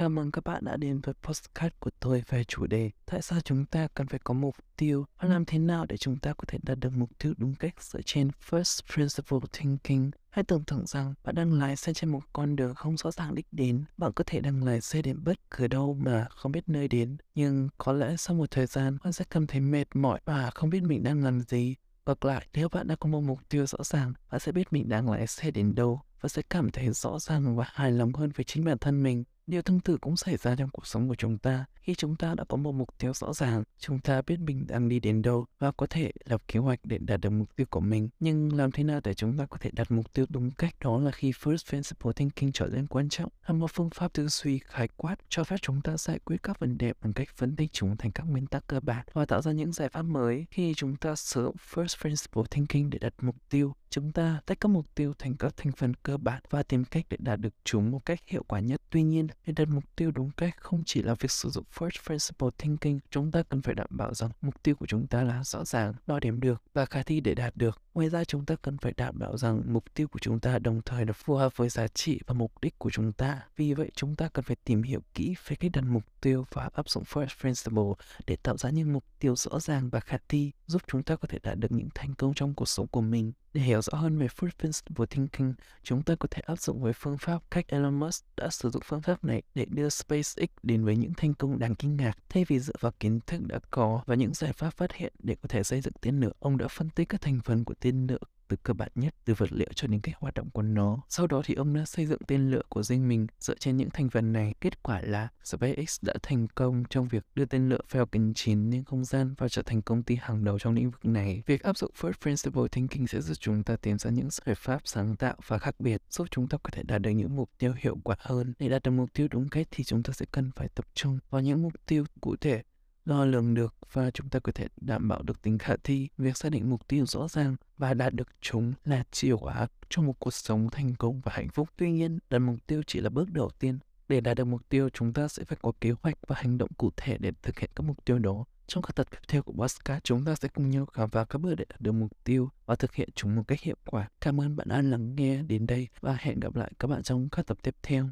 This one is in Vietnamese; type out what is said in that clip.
Chào mừng các bạn đã đến với podcast của tôi về chủ đề Tại sao chúng ta cần phải có mục tiêu và làm thế nào để chúng ta có thể đạt được mục tiêu đúng cách dựa trên First Principle Thinking. Hãy tưởng tượng rằng bạn đang lái xe trên một con đường không rõ ràng đích đến. Bạn có thể đang lái xe đến bất cứ đâu mà không biết nơi đến. Nhưng có lẽ sau một thời gian, bạn sẽ cảm thấy mệt mỏi và không biết mình đang làm gì. Ngược lại, nếu bạn đã có một mục tiêu rõ ràng, bạn sẽ biết mình đang lái xe đến đâu và sẽ cảm thấy rõ ràng và hài lòng hơn với chính bản thân mình. Điều tương tự cũng xảy ra trong cuộc sống của chúng ta. Khi chúng ta đã có một mục tiêu rõ ràng, chúng ta biết mình đang đi đến đâu và có thể lập kế hoạch để đạt được mục tiêu của mình. Nhưng làm thế nào để chúng ta có thể đặt mục tiêu đúng cách đó là khi First Principle Thinking trở nên quan trọng, là một phương pháp tư duy khái quát cho phép chúng ta giải quyết các vấn đề bằng cách phân tích chúng thành các nguyên tắc cơ bản và tạo ra những giải pháp mới. Khi chúng ta sử dụng First Principle Thinking để đặt mục tiêu, chúng ta tách các mục tiêu thành các thành phần cơ bản và tìm cách để đạt được chúng một cách hiệu quả nhất. Tuy nhiên, để đặt mục tiêu đúng cách không chỉ là việc sử dụng First Principle Thinking, chúng ta cần phải đảm bảo rằng mục tiêu của chúng ta là rõ ràng, đo đếm được và khả thi để đạt được. Ngoài ra, chúng ta cần phải đảm bảo rằng mục tiêu của chúng ta đồng thời là phù hợp với giá trị và mục đích của chúng ta. Vì vậy, chúng ta cần phải tìm hiểu kỹ về cách đặt mục tiêu và áp dụng First Principle để tạo ra những mục tiêu rõ ràng và khả thi, giúp chúng ta có thể đạt được những thành công trong cuộc sống của mình. Để hiểu rõ hơn về First Principle Thinking, chúng ta có thể áp dụng với phương pháp cách Elon Musk đã sử dụng phương pháp này để đưa SpaceX đến với những thành công đáng kinh ngạc. Thay vì dựa vào kiến thức đã có và những giải pháp phát hiện để có thể xây dựng tên lửa, ông đã phân tích các thành phần của tên lửa từ cơ bản nhất từ vật liệu cho đến cách hoạt động của nó. Sau đó thì ông đã xây dựng tên lửa của riêng mình dựa trên những thành phần này. Kết quả là SpaceX đã thành công trong việc đưa tên lửa Falcon 9 lên không gian và trở thành công ty hàng đầu trong lĩnh vực này. Việc áp dụng First Principle Thinking sẽ giúp chúng ta tìm ra những giải pháp sáng tạo và khác biệt, giúp chúng ta có thể đạt được những mục tiêu hiệu quả hơn. Để đạt được mục tiêu đúng cách thì chúng ta sẽ cần phải tập trung vào những mục tiêu cụ thể đo lường được và chúng ta có thể đảm bảo được tính khả thi. Việc xác định mục tiêu rõ ràng và đạt được chúng là chìa khóa cho một cuộc sống thành công và hạnh phúc. Tuy nhiên, đặt mục tiêu chỉ là bước đầu tiên. Để đạt được mục tiêu, chúng ta sẽ phải có kế hoạch và hành động cụ thể để thực hiện các mục tiêu đó. Trong các tập tiếp theo của podcast, chúng ta sẽ cùng nhau khám phá các bước để đạt được mục tiêu và thực hiện chúng một cách hiệu quả. Cảm ơn bạn đã lắng nghe đến đây và hẹn gặp lại các bạn trong các tập tiếp theo.